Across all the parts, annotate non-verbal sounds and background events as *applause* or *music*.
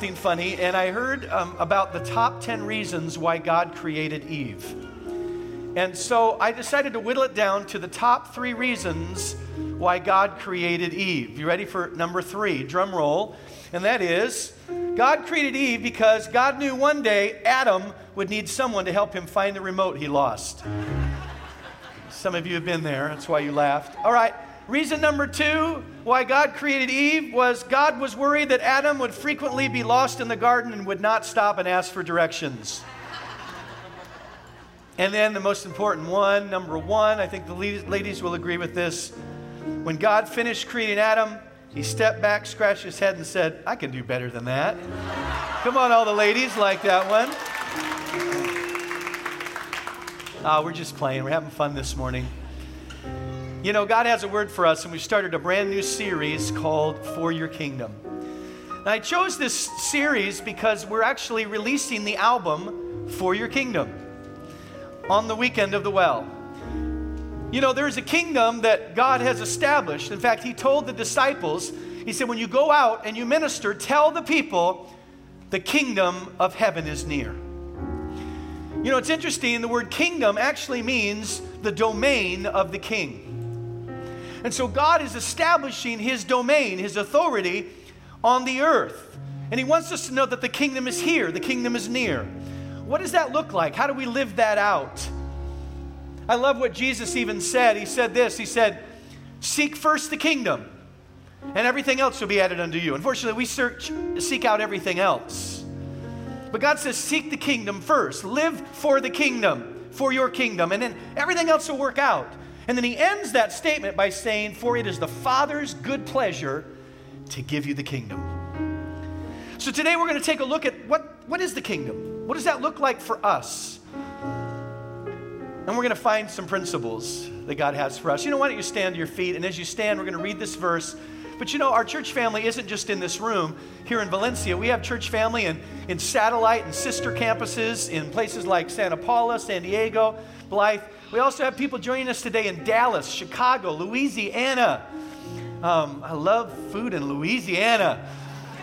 something funny, and I heard um, about the top 10 reasons why God created Eve. And so I decided to whittle it down to the top three reasons why God created Eve. You ready for number three? Drum roll. And that is God created Eve because God knew one day Adam would need someone to help him find the remote he lost. Some of you have been there, that's why you laughed. All right, reason number two why God created Eve was God was worried that Adam would frequently be lost in the garden and would not stop and ask for directions. And then the most important one, number one, I think the ladies will agree with this. When God finished creating Adam, he stepped back, scratched his head, and said, I can do better than that. Come on, all the ladies like that one. Uh, we're just playing. We're having fun this morning. You know, God has a word for us, and we started a brand new series called For Your Kingdom. I chose this series because we're actually releasing the album For Your Kingdom on the weekend of the well. You know, there's a kingdom that God has established. In fact, He told the disciples, He said, when you go out and you minister, tell the people the kingdom of heaven is near. You know, it's interesting, the word kingdom actually means the domain of the king. And so God is establishing His domain, His authority on the earth. And He wants us to know that the kingdom is here, the kingdom is near. What does that look like? How do we live that out? I love what Jesus even said. He said this He said, Seek first the kingdom, and everything else will be added unto you. Unfortunately, we search, seek out everything else. But God says, Seek the kingdom first. Live for the kingdom, for your kingdom, and then everything else will work out. And then he ends that statement by saying, For it is the Father's good pleasure to give you the kingdom. So today we're going to take a look at what, what is the kingdom? What does that look like for us? And we're going to find some principles that God has for us. You know, why don't you stand to your feet? And as you stand, we're going to read this verse. But you know, our church family isn't just in this room here in Valencia. We have church family in, in satellite and sister campuses in places like Santa Paula, San Diego, Blythe. We also have people joining us today in Dallas, Chicago, Louisiana. Um, I love food in Louisiana.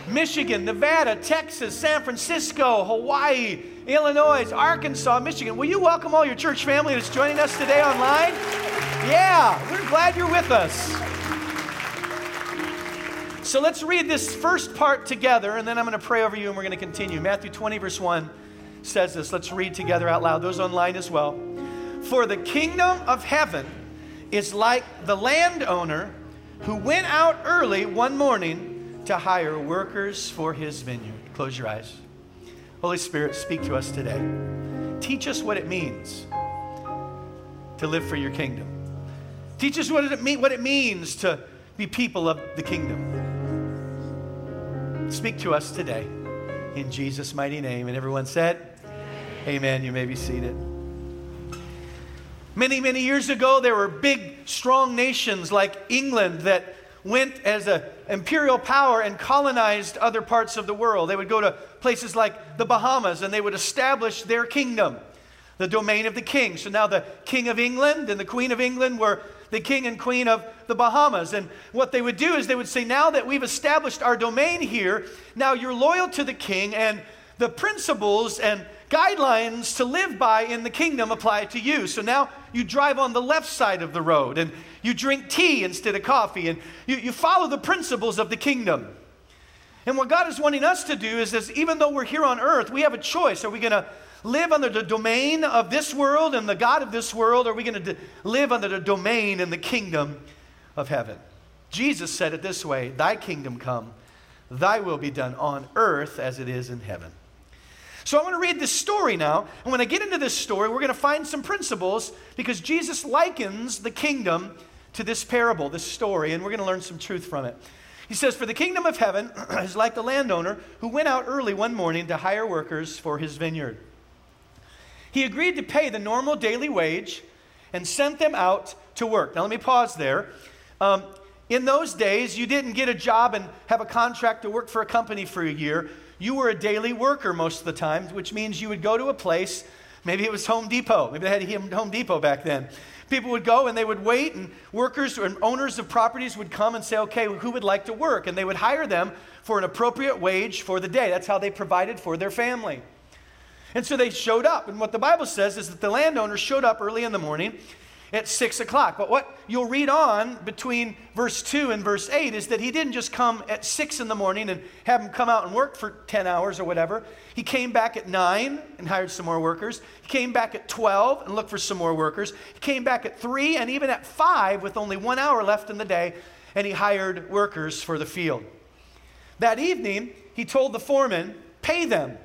Michigan, Nevada, Texas, San Francisco, Hawaii, Illinois, Arkansas, Michigan. Will you welcome all your church family that's joining us today online? Yeah, we're glad you're with us. So let's read this first part together, and then I'm going to pray over you and we're going to continue. Matthew 20, verse 1 says this. Let's read together out loud, those online as well. For the kingdom of heaven is like the landowner who went out early one morning to hire workers for his vineyard. Close your eyes. Holy Spirit, speak to us today. Teach us what it means to live for your kingdom. Teach us what it, mean, what it means to be people of the kingdom. Speak to us today in Jesus' mighty name. And everyone said, Amen. You may be seated. Many, many years ago, there were big, strong nations like England that went as an imperial power and colonized other parts of the world. They would go to places like the Bahamas and they would establish their kingdom, the domain of the king. So now the King of England and the Queen of England were the king and queen of the Bahamas. And what they would do is they would say, Now that we've established our domain here, now you're loyal to the king, and the principles and guidelines to live by in the kingdom apply to you. So now you drive on the left side of the road and you drink tea instead of coffee and you, you follow the principles of the kingdom. And what God is wanting us to do is, is even though we're here on earth, we have a choice. Are we going to live under the domain of this world and the God of this world, or are we going to live under the domain and the kingdom of heaven? Jesus said it this way Thy kingdom come, thy will be done on earth as it is in heaven. So I want to read this story now. And when I get into this story, we're going to find some principles because Jesus likens the kingdom to this parable, this story, and we're going to learn some truth from it. He says, For the kingdom of heaven *clears throat* is like the landowner who went out early one morning to hire workers for his vineyard. He agreed to pay the normal daily wage and sent them out to work. Now, let me pause there. Um, in those days, you didn't get a job and have a contract to work for a company for a year you were a daily worker most of the time, which means you would go to a place, maybe it was Home Depot, maybe they had Home Depot back then, People would go and they would wait, and workers and owners of properties would come and say, okay, who would like to work? And they would hire them for an appropriate wage for the day. That's how they provided for their family. And so they showed up. And what the Bible says is that the landowner showed up early in the morning at 6 o'clock. But what you'll read on between verse 2 and verse 8 is that he didn't just come at 6 in the morning and have them come out and work for 10 hours or whatever. He came back at 9 and hired some more workers. He came back at 12 and looked for some more workers. He came back at 3 and even at 5 with only one hour left in the day, and he hired workers for the field. That evening, he told the foreman, pay them,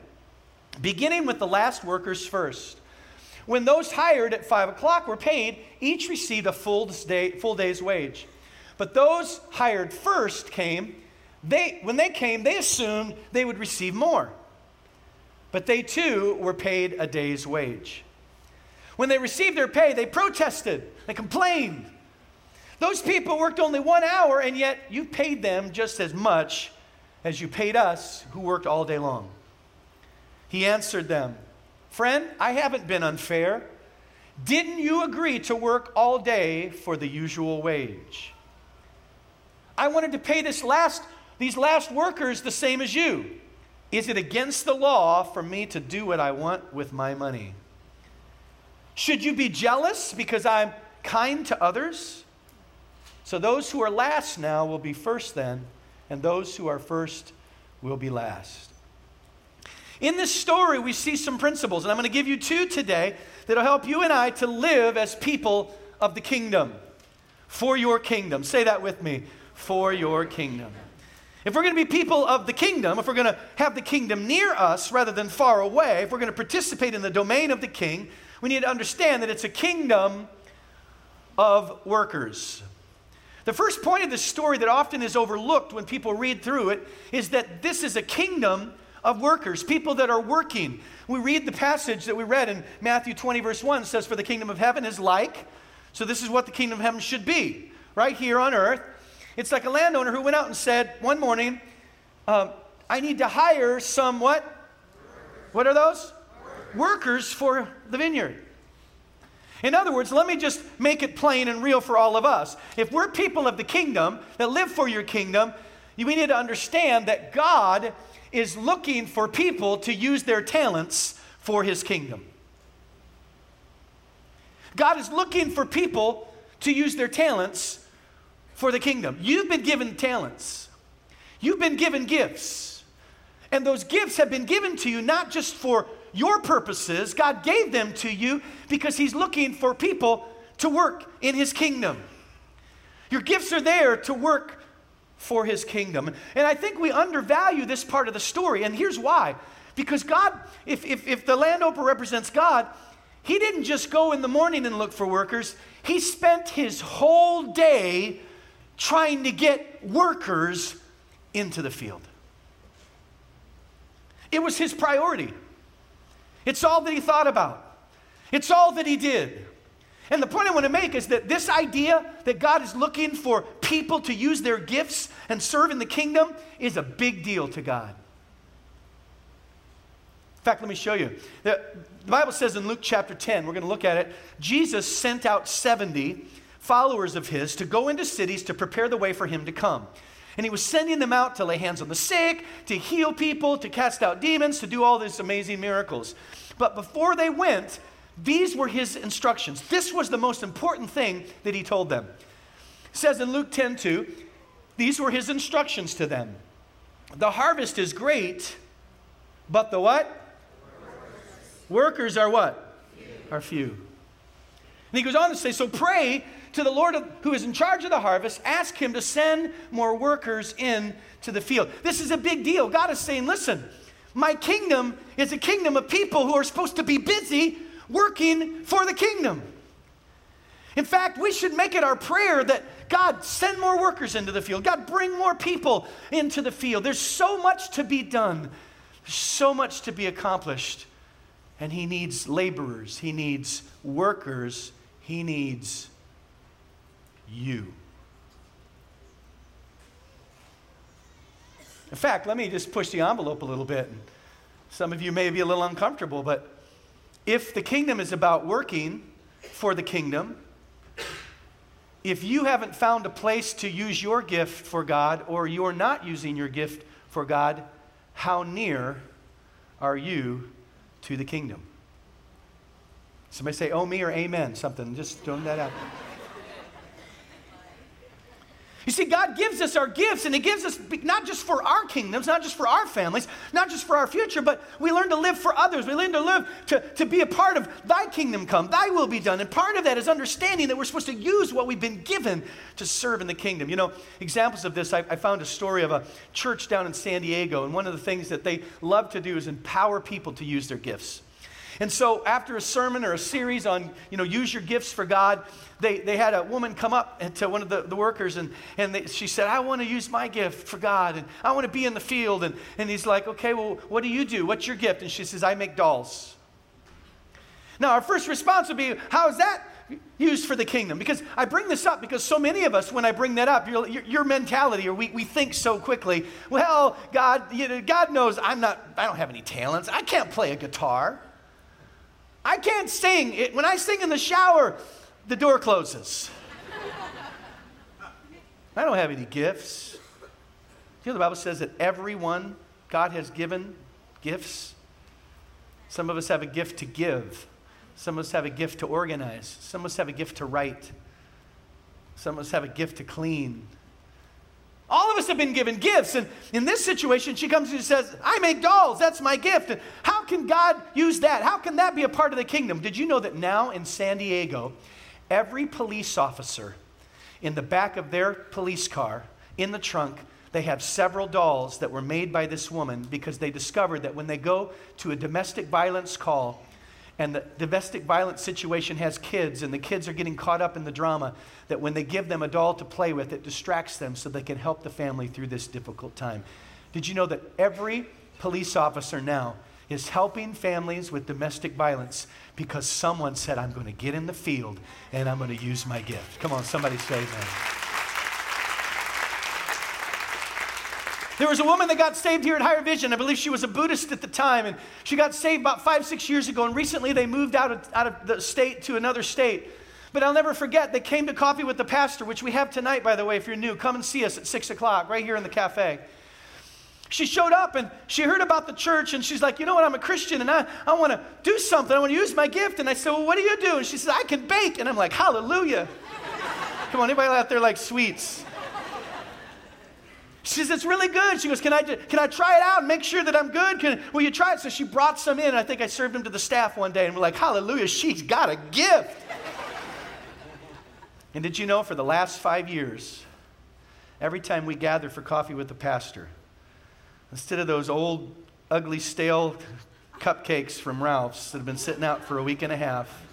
beginning with the last workers first. When those hired at 5 o'clock were paid, each received a full, day, full day's wage. But those hired first came, they, when they came, they assumed they would receive more. But they too were paid a day's wage. When they received their pay, they protested, they complained. Those people worked only one hour, and yet you paid them just as much as you paid us who worked all day long. He answered them, Friend, I haven't been unfair. Didn't you agree to work all day for the usual wage? I wanted to pay this last, these last workers the same as you. Is it against the law for me to do what I want with my money? Should you be jealous because I'm kind to others? So those who are last now will be first then, and those who are first will be last. In this story, we see some principles, and I'm going to give you two today that'll help you and I to live as people of the kingdom. For your kingdom. Say that with me. For your kingdom. If we're going to be people of the kingdom, if we're going to have the kingdom near us rather than far away, if we're going to participate in the domain of the king, we need to understand that it's a kingdom of workers. The first point of this story that often is overlooked when people read through it is that this is a kingdom of workers, people that are working. We read the passage that we read in Matthew 20, verse 1 says, For the kingdom of heaven is like, so this is what the kingdom of heaven should be, right here on earth. It's like a landowner who went out and said one morning, um, I need to hire some what? What are those? Workers for the vineyard. In other words, let me just make it plain and real for all of us. If we're people of the kingdom that live for your kingdom, we need to understand that God is looking for people to use their talents for his kingdom. God is looking for people to use their talents for the kingdom. You've been given talents, you've been given gifts. And those gifts have been given to you not just for your purposes, God gave them to you because He's looking for people to work in His kingdom. Your gifts are there to work for his kingdom. And I think we undervalue this part of the story. And here's why. Because God, if, if, if the landowner represents God, he didn't just go in the morning and look for workers, he spent his whole day trying to get workers into the field. It was his priority. It's all that he thought about, it's all that he did. And the point I want to make is that this idea that God is looking for people to use their gifts and serve in the kingdom is a big deal to God. In fact, let me show you. The, Bible says in Luke chapter 10, we're going to look at it, Jesus sent out 70 followers of his to go into cities to prepare the way for him to come. And he was sending them out to lay hands on the sick, to heal people, to cast out demons, to do all these amazing miracles. But before they went, these were his instructions. This was the most important thing that he told them. Says in Luke 10 2, these were his instructions to them. The harvest is great, but the what? Workers, Workers are what? Few. Are few. And he goes on to say, so pray to the Lord who is in charge of the harvest, ask him to send more workers in to the field. This is a big deal. God is saying, listen, my kingdom is a kingdom of people who are supposed to be busy working for the kingdom. In fact, we should make it our prayer that God send more workers into the field. God bring more people into the field. There's so much to be done. So much to be accomplished. And he needs laborers, he needs workers, he needs you. In fact, let me just push the envelope a little bit. Some of you may be a little uncomfortable, but if the kingdom is about working for the kingdom, if you haven't found a place to use your gift for God or you're not using your gift for God, how near are you to the kingdom? Somebody say, oh, me or amen, something. Just throwing that out. You see, God gives us our gifts, and He gives us not just for our kingdoms, not just for our families, not just for our future, but we learn to live for others. We learn to live to, to be a part of Thy kingdom come, Thy will be done. And part of that is understanding that we're supposed to use what we've been given to serve in the kingdom. You know, examples of this, I, I found a story of a church down in San Diego, and one of the things that they love to do is empower people to use their gifts. And so after a sermon or a series on, you know, use your gifts for God, they, they had a woman come up to one of the, the workers and, and they, she said, I want to use my gift for God and I want to be in the field. And, and he's like, okay, well, what do you do? What's your gift? And she says, I make dolls. Now, our first response would be, how is that used for the kingdom? Because I bring this up because so many of us, when I bring that up, your, your, mentality, or we, we think so quickly, well, God, you know, God knows I'm not, I don't have any talents. I can't play a guitar. I can't sing. It, when I sing in the shower, the door closes. I don't have any gifts. You know, the Bible says that everyone God has given gifts. Some of us have a gift to give, some of us have a gift to organize, some of us have a gift to write, some of us have a gift to clean. All of us have been given gifts. And in this situation, she comes and says, I make dolls. That's my gift. And how can God use that? How can that be a part of the kingdom? Did you know that now in San Diego, every police officer in the back of their police car, in the trunk, they have several dolls that were made by this woman because they discovered that when they go to a domestic violence call, and the domestic violence situation has kids, and the kids are getting caught up in the drama, that when they give them a doll to play with, it distracts them so they can help the family through this difficult time. Did you know that every police officer now is helping families with domestic violence because someone said, I'm going to get in the field and I'm going to use my gift? Come on, somebody say that. There was a woman that got saved here at Higher Vision. I believe she was a Buddhist at the time, and she got saved about five, six years ago. And recently they moved out of, out of the state to another state. But I'll never forget, they came to coffee with the pastor, which we have tonight, by the way, if you're new. Come and see us at 6 o'clock, right here in the cafe. She showed up and she heard about the church, and she's like, You know what? I'm a Christian, and I, I want to do something. I want to use my gift. And I said, Well, what do you do? And she said, I can bake. And I'm like, Hallelujah. Come on, anybody out there like sweets? She says, It's really good. She goes, Can I, can I try it out and make sure that I'm good? Can, will you try it? So she brought some in. I think I served them to the staff one day, and we're like, Hallelujah, she's got a gift. and did you know for the last five years, every time we gather for coffee with the pastor, instead of those old, ugly, stale cupcakes from Ralph's that have been sitting out for a week and a half,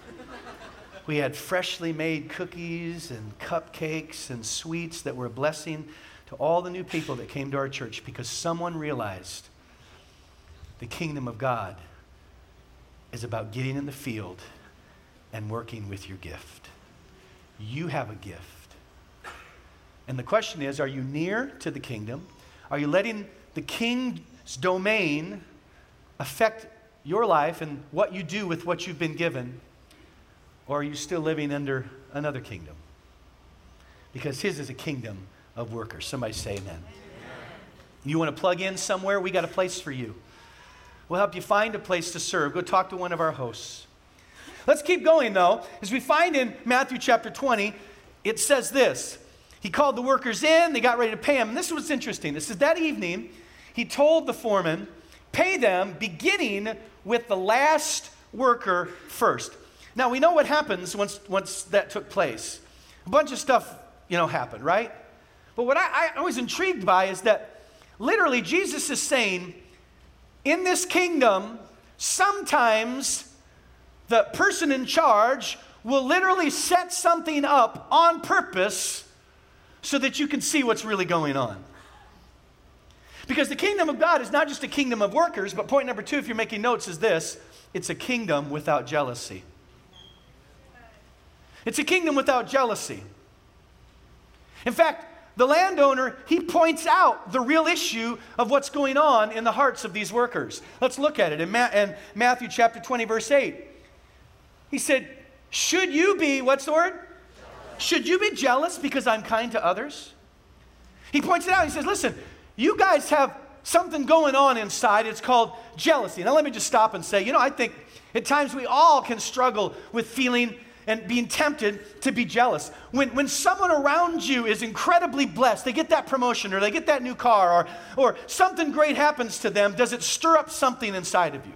we had freshly made cookies and cupcakes and sweets that were a blessing to all the new people that came to our church because someone realized the kingdom of God is about getting in the field and working with your gift. You have a gift. And the question is are you near to the kingdom? Are you letting the king's domain affect your life and what you do with what you've been given? Or are you still living under another kingdom? Because his is a kingdom of workers. Somebody say amen. You want to plug in somewhere? We got a place for you. We'll help you find a place to serve. Go talk to one of our hosts. Let's keep going though. As we find in Matthew chapter 20, it says this He called the workers in, they got ready to pay him. And this was interesting. This is that evening, he told the foreman, pay them beginning with the last worker first. Now we know what happens once, once that took place. A bunch of stuff, you know, happened, right? But what I, I was intrigued by is that literally Jesus is saying, in this kingdom, sometimes the person in charge will literally set something up on purpose so that you can see what's really going on. Because the kingdom of God is not just a kingdom of workers, but point number two, if you're making notes, is this it's a kingdom without jealousy. It's a kingdom without jealousy. In fact, the landowner, he points out the real issue of what's going on in the hearts of these workers. Let's look at it in, Ma- in Matthew chapter 20, verse 8. He said, Should you be, what's the word? Should you be jealous because I'm kind to others? He points it out. He says, Listen, you guys have something going on inside. It's called jealousy. Now, let me just stop and say, you know, I think at times we all can struggle with feeling and being tempted to be jealous. When, when someone around you is incredibly blessed, they get that promotion or they get that new car or, or something great happens to them, does it stir up something inside of you?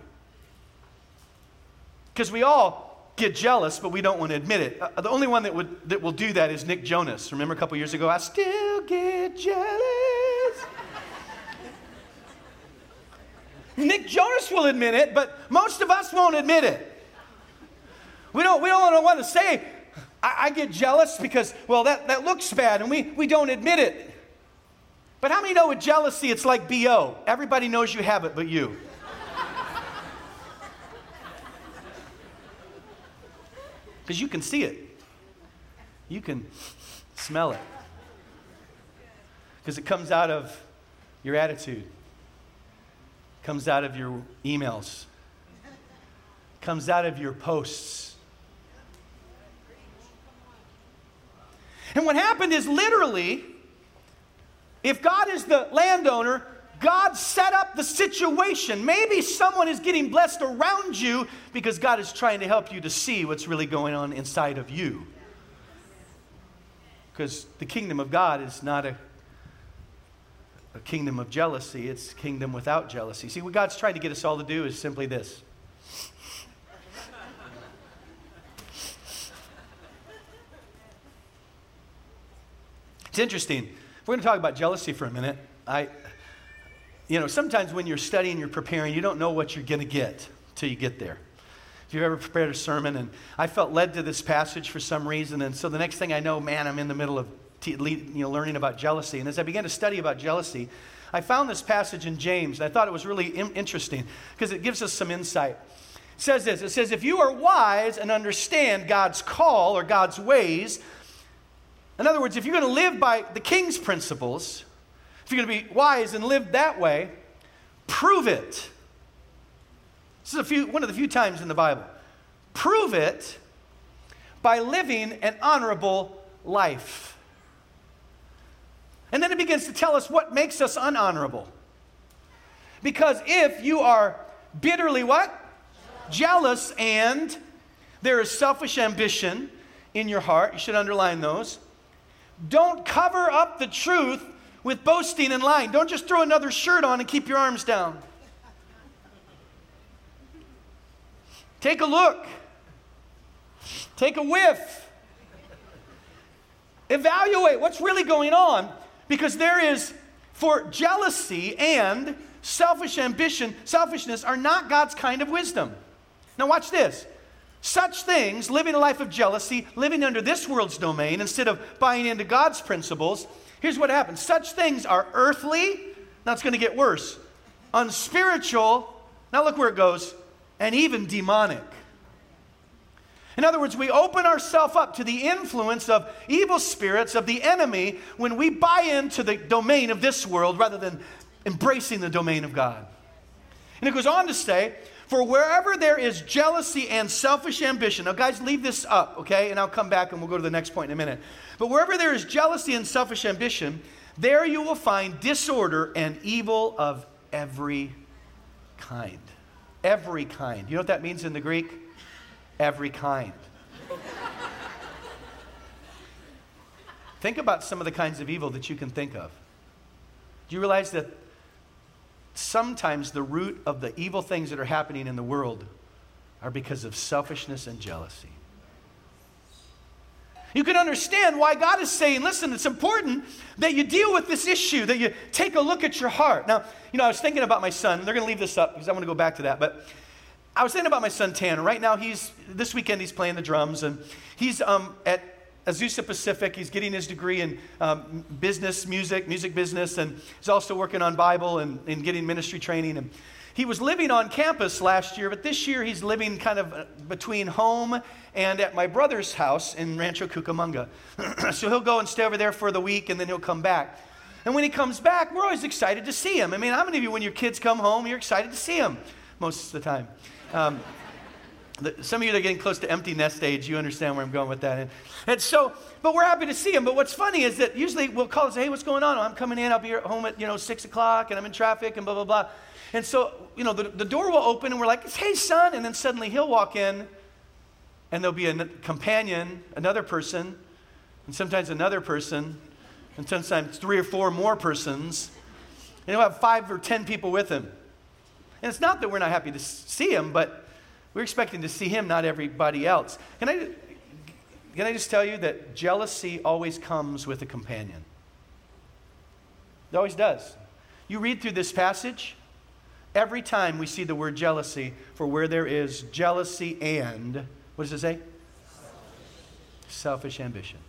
Because we all get jealous, but we don't want to admit it. Uh, the only one that, would, that will do that is Nick Jonas. Remember a couple years ago? I still get jealous. *laughs* Nick Jonas will admit it, but most of us won't admit it. We don't, we don't want to say, I, I get jealous because, well, that, that looks bad, and we, we don't admit it. But how many know with jealousy it's like BO? Everybody knows you have it but you. *laughs* Because you can see it, you can smell it. Because it comes out of your attitude, comes out of your emails, comes out of your posts And what happened is literally, if God is the landowner, God set up the situation. Maybe someone is getting blessed around you because God is trying to help you to see what's really going on inside of you. Because the kingdom of God is not a, a kingdom of jealousy, it's a kingdom without jealousy. See, what God's trying to get us all to do is simply this It's interesting. We're going to talk about jealousy for a minute. I, you know, sometimes when you're studying, you're preparing, you don't know what you're going to get till you get there. If you've ever prepared a sermon, and I felt led to this passage for some reason, and so the next thing I know, man, I'm in the middle of you know, learning about jealousy. And as I began to study about jealousy, I found this passage in James, and I thought it was really interesting because it gives us some insight. It says this It says, If you are wise and understand God's call or God's ways, in other words, if you're going to live by the king's principles, if you're going to be wise and live that way, prove it. This is few, one of the few times in the Bible. Prove it by living an honorable life. And then it begins to tell us what makes us unhonorable. Because if you are bitterly what? Jealous and there is selfish ambition in your heart, you should underline those. Don't cover up the truth with boasting and lying. Don't just throw another shirt on and keep your arms down. Take a look. Take a whiff. Evaluate what's really going on because there is, for jealousy and selfish ambition, selfishness are not God's kind of wisdom. Now, watch this. Such things, living a life of jealousy, living under this world's domain instead of buying into God's principles, here's what happens. Such things are earthly, now it's going to get worse, unspiritual, now look where it goes, and even demonic. In other words, we open ourselves up to the influence of evil spirits, of the enemy, when we buy into the domain of this world rather than embracing the domain of God. And it goes on to say, for wherever there is jealousy and selfish ambition, now, guys, leave this up, okay? And I'll come back and we'll go to the next point in a minute. But wherever there is jealousy and selfish ambition, there you will find disorder and evil of every kind. Every kind. You know what that means in the Greek? Every kind. think about some of the kinds of evil that you can think of. Do you realize that sometimes the root of the evil things that are happening in the world are because of selfishness and jealousy. You can understand why God is saying, listen, it's important that you deal with this issue, that you take a look at your heart. Now, you know, I was thinking about my son, they're going to leave this up because I want to go back to that, but I was thinking about my son Tanner. Right now, he's, this weekend, he's playing the drums, and he's um, at Azusa Pacific. He's getting his degree in um, business, music, music business, and he's also working on Bible and, and getting ministry training. And he was living on campus last year, but this year he's living kind of uh, between home and at my brother's house in Rancho Cucamonga. *clears throat* so he'll go and stay over there for the week, and then he'll come back. And when he comes back, we're always excited to see him. I mean, how many of you, when your kids come home, you're excited to see them most of the time? Um, some of you that are getting close to empty nest age, you understand where I'm going with that. And, and so, but we're happy to see him. But what's funny is that usually we'll call and say, hey, what's going on? I'm coming in. I'll be at home at, you know, 6 o'clock and I'm in traffic and blah, blah, blah. And so, you know, the, the door will open and we're like, hey, son. And then suddenly he'll walk in and there'll be a companion, another person, and sometimes another person, and sometimes three or four more persons. And he'll have five or ten people with him. And it's not that we're not happy to see him, but we're expecting to see him, not everybody else. Can I, can I just tell you that jealousy always comes with a companion? It always does. You read through this passage, every time we see the word jealousy, for where there is jealousy and what does it say? Selfish ambition.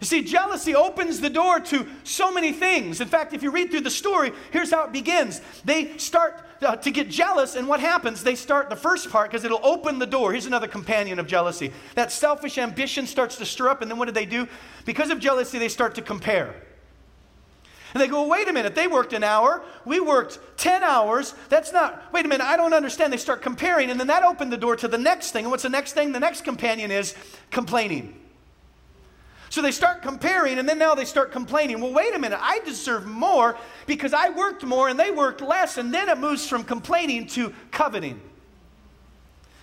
You see, jealousy opens the door to so many things. In fact, if you read through the story, here's how it begins. They start uh, to get jealous, and what happens? They start the first part because it'll open the door. Here's another companion of jealousy. That selfish ambition starts to stir up, and then what do they do? Because of jealousy, they start to compare. And they go, wait a minute, they worked an hour, we worked 10 hours. That's not, wait a minute, I don't understand. They start comparing, and then that opened the door to the next thing. And what's the next thing? The next companion is complaining. So they start comparing, and then now they start complaining. Well, wait a minute, I deserve more because I worked more and they worked less. And then it moves from complaining to coveting.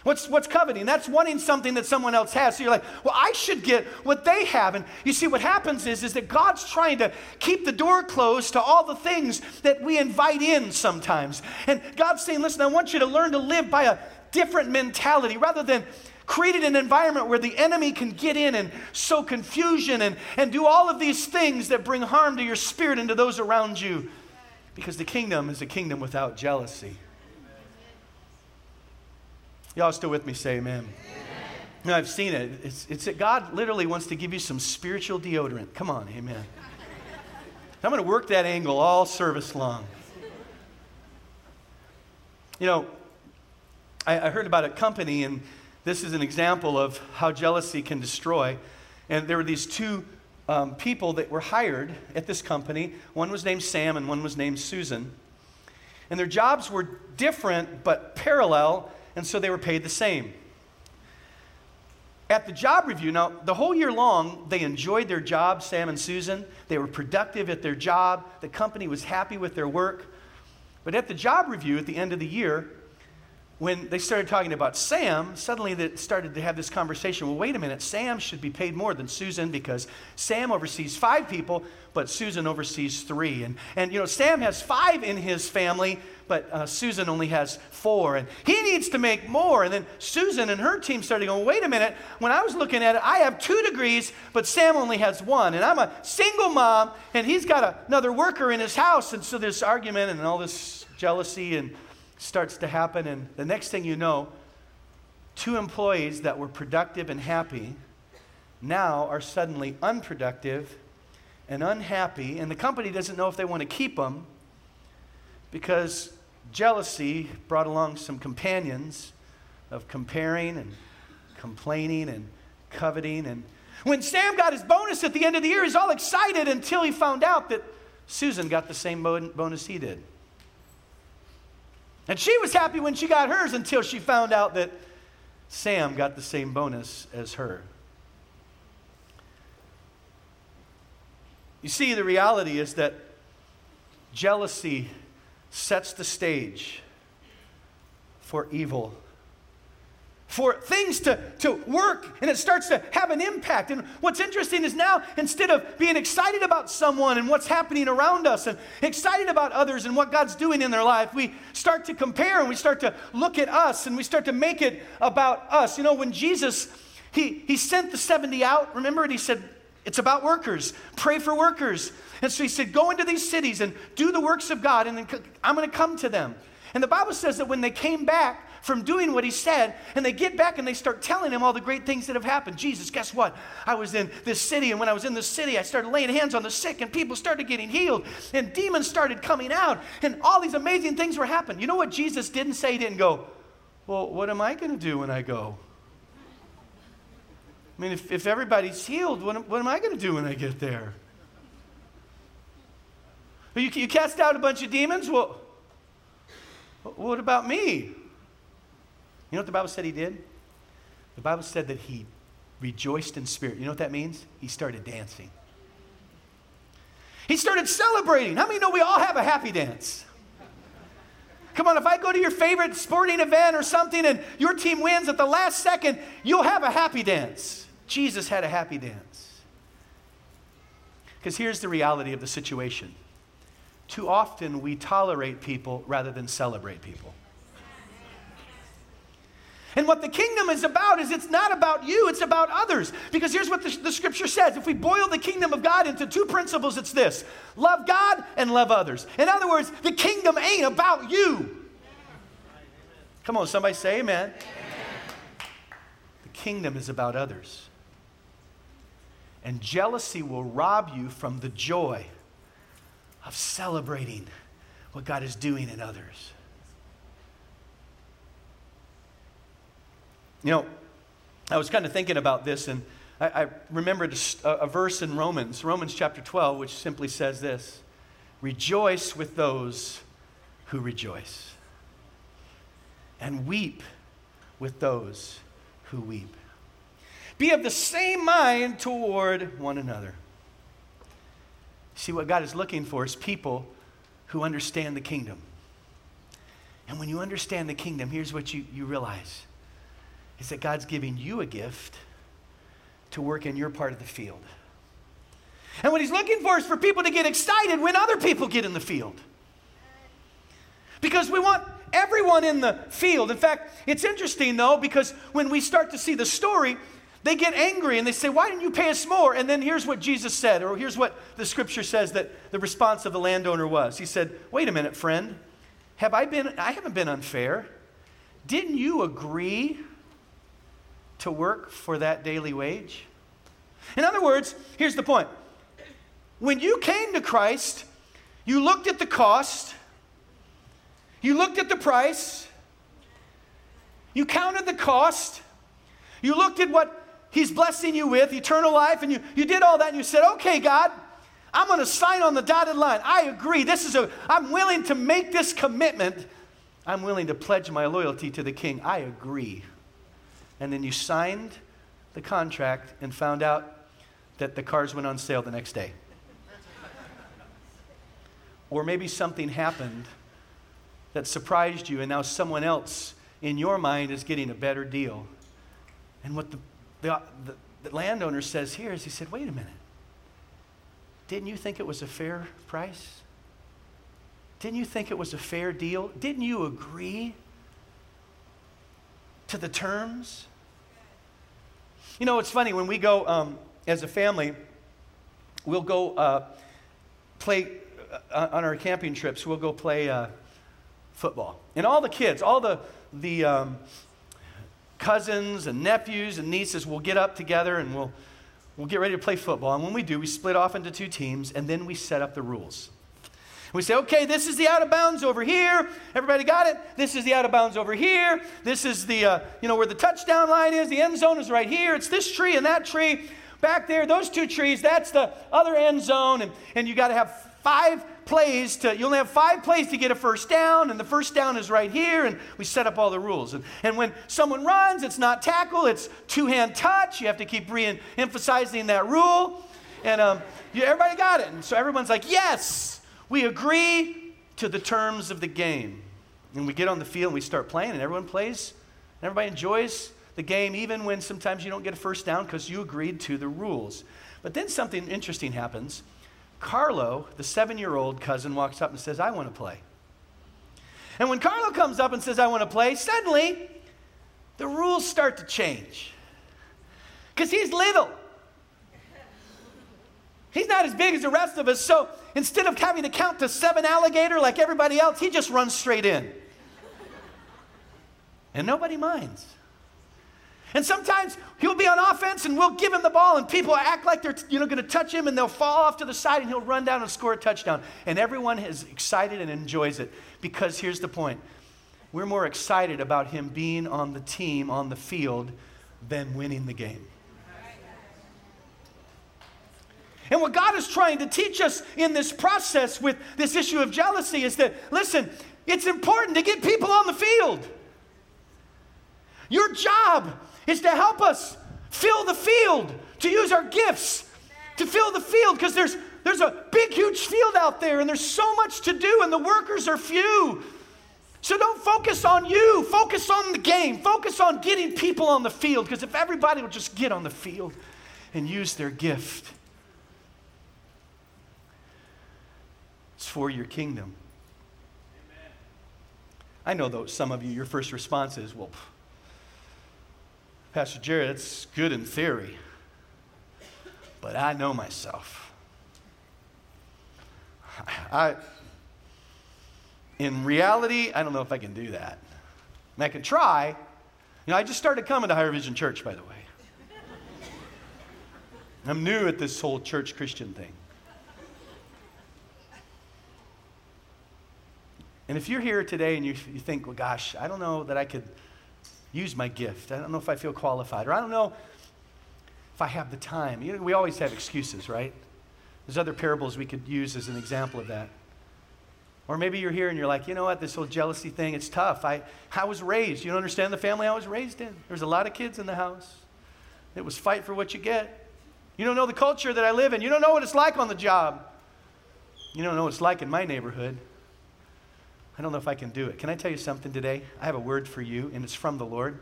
What's, what's coveting? That's wanting something that someone else has. So you're like, well, I should get what they have. And you see, what happens is, is that God's trying to keep the door closed to all the things that we invite in sometimes. And God's saying, listen, I want you to learn to live by a different mentality rather than creating an environment where the enemy can get in and sow confusion and, and do all of these things that bring harm to your spirit and to those around you. Because the kingdom is a kingdom without jealousy. Y'all still with me? Say amen. No, I've seen it. It's, it's that God literally wants to give you some spiritual deodorant. Come on, amen. I'm going to work that angle all service long. You know, I, I heard about a company, and this is an example of how jealousy can destroy. And there were these two um, people that were hired at this company. One was named Sam, and one was named Susan. And their jobs were different but parallel and so they were paid the same. At the job review, now, the whole year long, they enjoyed their job, Sam and Susan. They were productive at their job. The company was happy with their work. But at the job review at the end of the year, when they started talking about Sam, suddenly they started to have this conversation. Well, wait a minute, Sam should be paid more than Susan because Sam oversees five people, but Susan oversees three. And, and you know, Sam has five in his family, but uh, Susan only has four. And he needs to make more. And then Susan and her team started going, wait a minute, when I was looking at it, I have two degrees, but Sam only has one. And I'm a single mom, and he's got another worker in his house. And so this argument and all this jealousy and starts to happen, and the next thing you know, two employees that were productive and happy now are suddenly unproductive and unhappy, and the company doesn't know if they want to keep them because jealousy brought along some companions of comparing and complaining and coveting. And when Sam got his bonus at the end of the year, he's all excited until he found out that Susan got the same bonus he did. And she was happy when she got hers until she found out that Sam got the same bonus as her. You see, the reality is that jealousy sets the stage for evil for things to, to work and it starts to have an impact. And what's interesting is now, instead of being excited about someone and what's happening around us and excited about others and what God's doing in their life, we start to compare and we start to look at us and we start to make it about us. You know, when Jesus, he, he sent the 70 out, remember, and he said, it's about workers. Pray for workers. And so he said, Go into these cities and do the works of God, and then I'm going to come to them. And the Bible says that when they came back, from doing what he said, and they get back and they start telling him all the great things that have happened. Jesus, guess what? I was in this city, and when I was in this city, I started laying hands on the sick, and people started getting healed, and demons started coming out, and all these amazing things were happening. You know what Jesus didn't say? He didn't go, Well, what am I going to do when I go? I mean, if, if everybody's healed, what, what am I going to do when I get there? You, you cast out a bunch of demons? Well, what about me? You know what the Bible said he did? The Bible said that he rejoiced in spirit. You know what that means? He started dancing. He started celebrating. How many know we all have a happy dance? Come on, if I go to your favorite sporting event or something and your team wins at the last second, you'll have a happy dance. Jesus had a happy dance. Because here's the reality of the situation too often we tolerate people rather than celebrate people. And what the kingdom is about is it's not about you, it's about others. Because here's what the, the, scripture says if we boil the kingdom of God into two principles, it's this love God and love others. In other words, the kingdom ain't about you. Come on, somebody say amen. amen. The kingdom is about others. And jealousy will rob you from the joy of celebrating what God is doing in others. You know, I was kind of thinking about this, and I, I remembered a, a verse in Romans, Romans chapter 12, which simply says this Rejoice with those who rejoice, and weep with those who weep. Be of the same mind toward one another. See, what God is looking for is people who understand the kingdom. And when you understand the kingdom, here's what you, you realize is that God's giving you a gift to work in your part of the field. And what he's looking for is for people to get excited when other people get in the field. Because we want everyone in the field. In fact, it's interesting though, because when we start to see the story, they get angry and they say, Why didn't you pay us more? And then here's what Jesus said, or here's what the scripture says that the response of the landowner was. He said, Wait a minute, friend. Have I been, I haven't been unfair. Didn't you agree to work for that daily wage? In other words, here's the point. When you came to Christ, you looked at the cost, you looked at the price, you counted the cost, you looked at what He's blessing you with, eternal life, and you, you did all that, and you said, Okay, God, I'm going to sign on the dotted line. I agree. This is a, I'm willing to make this commitment. I'm willing to pledge my loyalty to the king. I agree and then you signed the contract and found out that the cars went on sale the next day. or maybe something happened that surprised you, and now someone else in your mind is getting a better deal. And what the, the, the, the landowner says here is he said, wait a minute. Didn't you think it was a fair price? Didn't you think it was a fair deal? Didn't you agree to the terms? You know, it's funny when we go um, as a family, we'll go uh, play uh, on our camping trips. We'll go play uh, football, and all the kids, all the the um, cousins and nephews and nieces will get up together and we'll we'll get ready to play football. And when we do, we split off into two teams, and then we set up the rules. We say, okay, this is the out of bounds over here. Everybody got it? This is the out of bounds over here. This is the, uh, you know, where the touchdown line is. The end zone is right here. It's this tree and that tree. Back there, those two trees, that's the other end zone. And, and you got to have five plays to, you only have five plays to get a first down, and the first down is right here, and we set up all the rules. And, and when someone runs, it's not tackle, it's two hand touch. You have to keep re emphasizing that rule. And um, everybody got it. And so everyone's like, yes. We agree to the terms of the game. And we get on the field and we start playing, and everyone plays, and everybody enjoys the game, even when sometimes you don't get a first down because you agreed to the rules. But then something interesting happens. Carlo, the seven year old cousin, walks up and says, I want to play. And when Carlo comes up and says, I want to play, suddenly the rules start to change. Because he's little. He's not as big as the rest of us. So instead of having to count to seven alligator like everybody else, he just runs straight in. And nobody minds. And sometimes he'll be on offense and we'll give him the ball and people act like they're you know, going to touch him and they'll fall off to the side and he'll run down and score a touchdown. And everyone is excited and enjoys it because here's the point. We're more excited about him being on the team, on the field, than winning the game. And what God is trying to teach us in this process with this issue of jealousy is that, listen, it's important to get people on the field. Your job is to help us fill the field, to use our gifts to fill the field because there's, there's a big, huge field out there and there's so much to do and the workers are few. So don't focus on you, focus on the game, focus on getting people on the field because if everybody would just get on the field and use their gift, it's for your kingdom. I know though some of you, your first response is, well, Pastor Jared, it's good in theory, but I know myself. I, in reality, I don't know if I can do that. And I can try. You know, I just started coming to Higher Vision Church, by the way. I'm new at this whole church Christian thing. And if you're here today and you, you think, well, gosh, I don't know that I could use my gift. I don't know if I feel qualified, or I don't know if I have the time. You know, we always have excuses, right? There's other parables we could use as an example of that. Or maybe you're here and you're like, you know what, this whole jealousy thing, it's tough. I, I was raised. You don't understand the family I was raised in. There was a lot of kids in the house. It was fight for what you get. You don't know the culture that I live in. You don't know what it's like on the job. You don't know what it's like in my neighborhood. I don't know if I can do it. Can I tell you something today? I have a word for you, and it's from the Lord.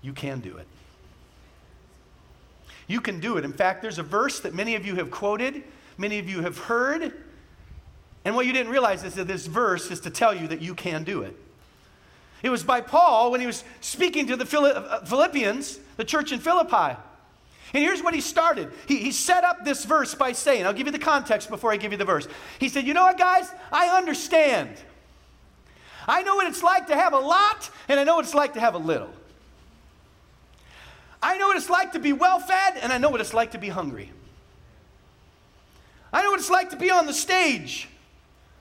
You can do it. You can do it. In fact, there's a verse that many of you have quoted, many of you have heard. And what you didn't realize is that this verse is to tell you that you can do it. It was by Paul when he was speaking to the uh, Philippians, the church in Philippi. And here's what he started. He, he set up this verse by saying, I'll give you the context before I give you the verse. He said, You know what, guys? I understand. I know what it's like to have a lot, and I know what it's like to have a little. I know what it's like to be well fed, and I know what it's like to be hungry. I know what it's like to be on the stage.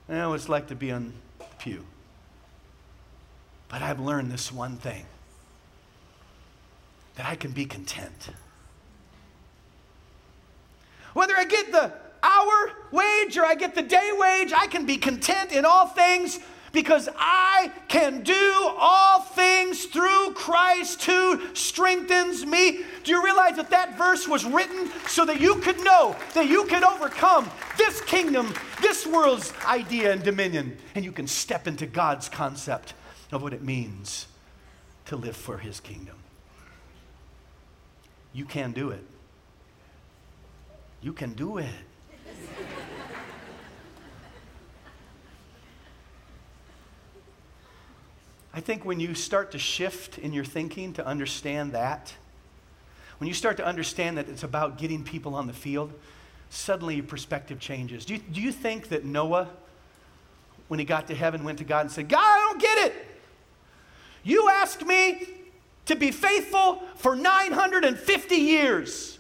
I know what it's like to be on the pew. But I've learned this one thing that I can be content. Whether I get the hour wage or I get the day wage, I can be content in all things because I can do all things through Christ who strengthens me. Do you realize that that verse was written so that you could know that you could overcome this kingdom, this world's idea and dominion, and you can step into God's concept of what it means to live for his kingdom? You can do it. You can do it. I think when you start to shift in your thinking to understand that, when you start to understand that it's about getting people on the field, suddenly your perspective changes. Do you, do you think that Noah, when he got to heaven, went to God and said, God, I don't get it. You asked me to be faithful for 950 years,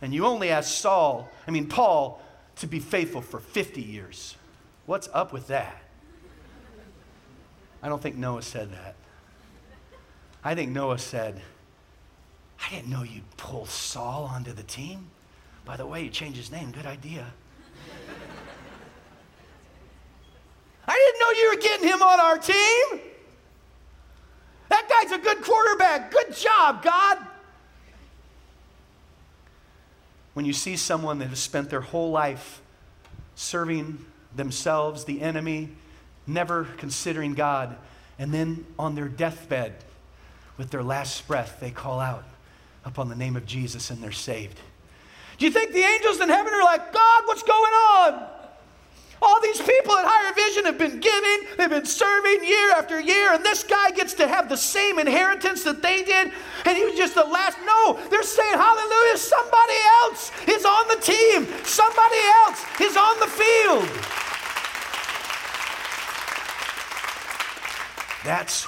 and you only asked Saul, I mean, Paul, to be faithful for 50 years. What's up with that? I don't think Noah said that. I think Noah said, I didn't know you'd pull Saul onto the team. By the way, you changed his name. Good idea. I didn't know you were getting him on our team. That guy's a good quarterback. Good job, God. When you see someone that has spent their whole life serving themselves, the enemy, never considering God. And then on their deathbed, with their last breath, they call out upon the name of Jesus and they're saved. Do you think the angels in heaven are like, God, what's going on? All these people at Higher Vision have been giving, they've been serving year after year, and this guy gets to have the same inheritance that they did, and he was just the last. No, they're saying, Hallelujah, somebody else is on the team, somebody else is on the field. That's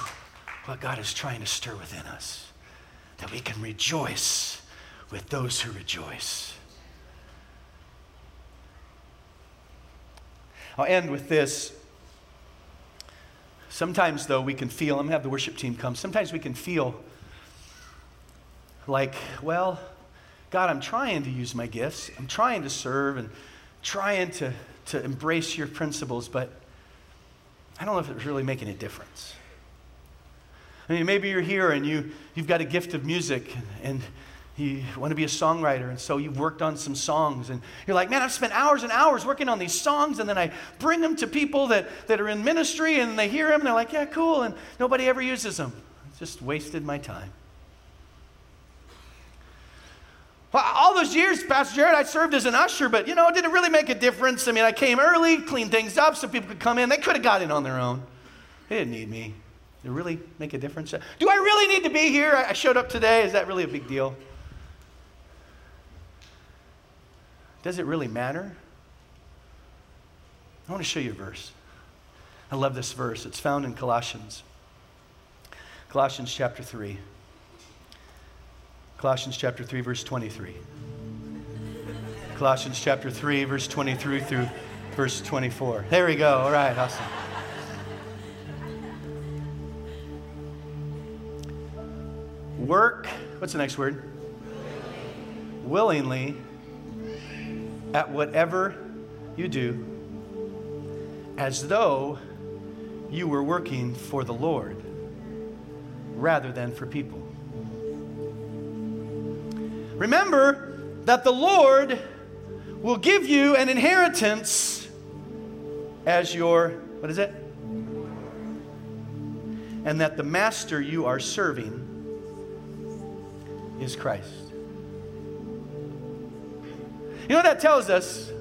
what God is trying to stir within us, that we can rejoice with those who rejoice. I'll end with this. Sometimes, though, we can feel, I'm going to have the worship team come. Sometimes we can feel like, well, God, I'm trying to use my gifts. I'm trying to serve and trying to, to embrace your principles, but I don't know if it's really making a difference. I mean, maybe you're here and you, you've got a gift of music and you want to be a songwriter, and so you've worked on some songs, and you're like, man, I've spent hours and hours working on these songs, and then I bring them to people that, that are in ministry, and they hear them, and they're like, yeah, cool, and nobody ever uses them. Just wasted my time. Well, all those years, Pastor Jared, I served as an usher, but you know, it didn't really make a difference. I mean, I came early, cleaned things up so people could come in. They could have got in on their own. They didn't need me. Did it really make a difference? Do I really need to be here? I showed up today. Is that really a big deal? Does it really matter? I want to show you a verse. I love this verse. It's found in Colossians. Colossians chapter 3. Colossians chapter 3, verse 23. Colossians chapter 3, verse 23 through verse 24. There we go. All right, awesome. Work, what's the next word? Willingly at whatever you do as though you were working for the Lord rather than for people. Remember that the Lord will give you an inheritance as your, what is it? And that the master you are serving is Christ. You know what that tells us?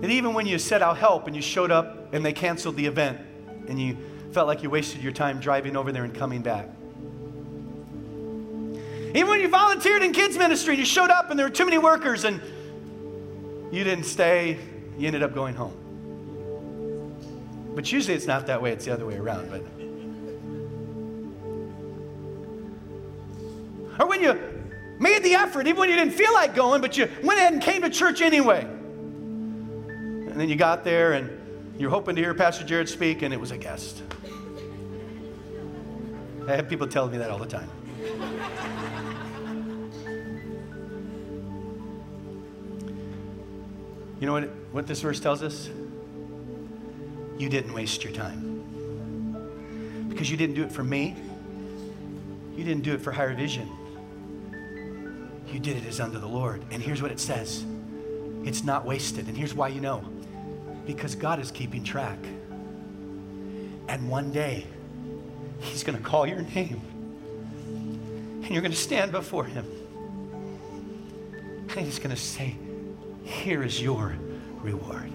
That even when you said, I'll help, and you showed up and they canceled the event, and you felt like you wasted your time driving over there and coming back. Even when you volunteered in kids' ministry and you showed up and there were too many workers and you didn't stay, you ended up going home. But usually it's not that way, it's the other way around. But the effort, even when you didn't feel like going, but you went ahead and came to church anyway. And then you got there and you're hoping to hear Pastor Jared speak, and it was a guest. I have people telling me that all the time. You know what, what this verse tells us? You didn't waste your time. Because you didn't do it for me, you didn't do it for higher vision. You did it as unto the Lord. And here's what it says it's not wasted. And here's why you know because God is keeping track. And one day, He's going to call your name. And you're going to stand before Him. And He's going to say, Here is your reward.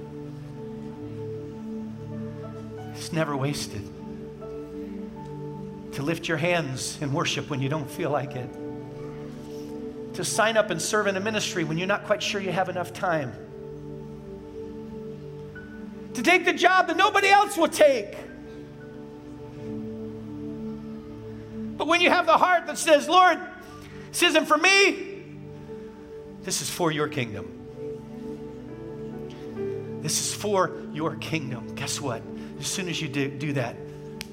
It's never wasted. To lift your hands in worship when you don't feel like it to sign up and serve in a ministry when you're not quite sure you have enough time, to take the job that nobody else will take. But when you have the heart that says, Lord, this isn't for me, this is for your kingdom. This is for your kingdom. Guess what? As soon as you do, do that,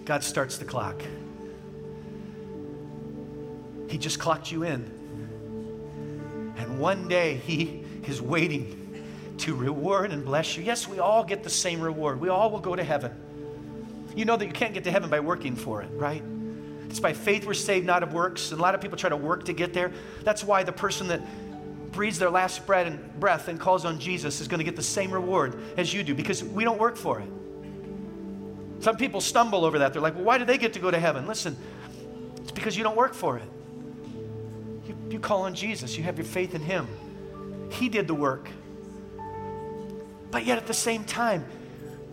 God starts the clock. He just clocked you in. One day He is waiting to reward and bless you. Yes, we all get the same reward. We all will go to heaven. You know that you can't get to heaven by working for it, right? It's by faith we're saved, not of works. And a lot of people try to work to get there. That's why the person that breathes their last breath and, breath and calls on Jesus is going to get the same reward as you do because we don't work for it. Some people stumble over that. They're like, well, why do they get to go to heaven? Listen, it's because you don't work for it. You, you call on Jesus, you have your faith in Him. He did the work. But yet at the same time,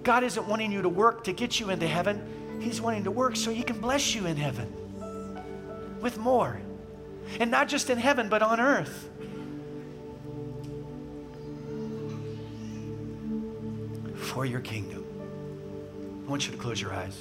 God isn't wanting you to work to get you into heaven. He's wanting to work so He can bless you in heaven with more. And not just in heaven, but on earth. For your kingdom. I want you to close your eyes.